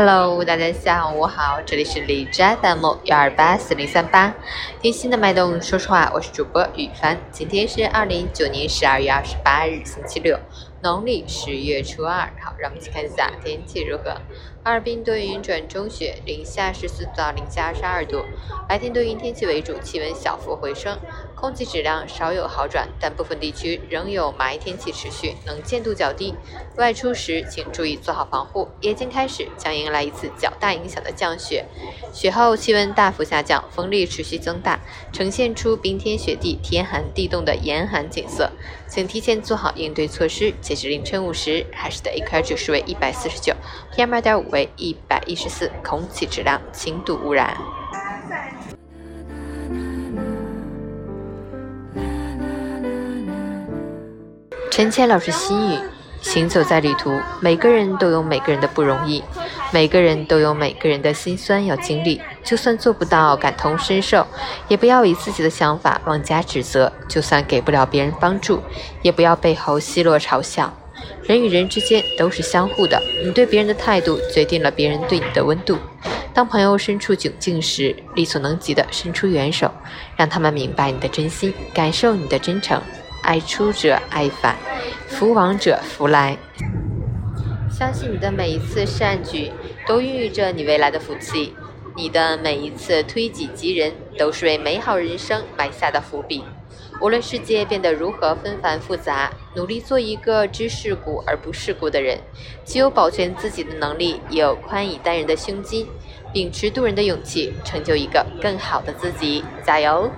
Hello，大家下午好，这里是李斋 FM 幺二八四零三八，听心的脉动，说实话，我是主播雨帆，今天是二零一九年十二月二十八日，星期六。农历十月初二，好，让我们一起看一下天气如何。哈尔滨多云转中雪，零下十四到零下二十二度，白天多云天气为主，气温小幅回升，空气质量稍有好转，但部分地区仍有霾天气持续，能见度较低。外出时请注意做好防护。夜间开始将迎来一次较大影响的降雪，雪后气温大幅下降，风力持续增大，呈现出冰天雪地、天寒地冻的严寒景色，请提前做好应对措施。截至凌晨五时，海市的 AQI 指数为一百四十九，PM 二点五为一百一十四，空气质量轻度污染。陈谦老师心语：行走在旅途，每个人都有每个人的不容易，每个人都有每个人的辛酸要经历。就算做不到感同身受，也不要以自己的想法妄加指责；就算给不了别人帮助，也不要背后奚落嘲笑。人与人之间都是相互的，你对别人的态度决定了别人对你的温度。当朋友身处窘境时，力所能及的伸出援手，让他们明白你的真心，感受你的真诚。爱出者爱返，福往者福来。相信你的每一次善举，都孕育着你未来的福气。你的每一次推己及人，都是为美好人生埋下的伏笔。无论世界变得如何纷繁复杂，努力做一个知世故而不世故的人，既有保全自己的能力，也有宽以待人的胸襟，秉持渡人的勇气，成就一个更好的自己。加油！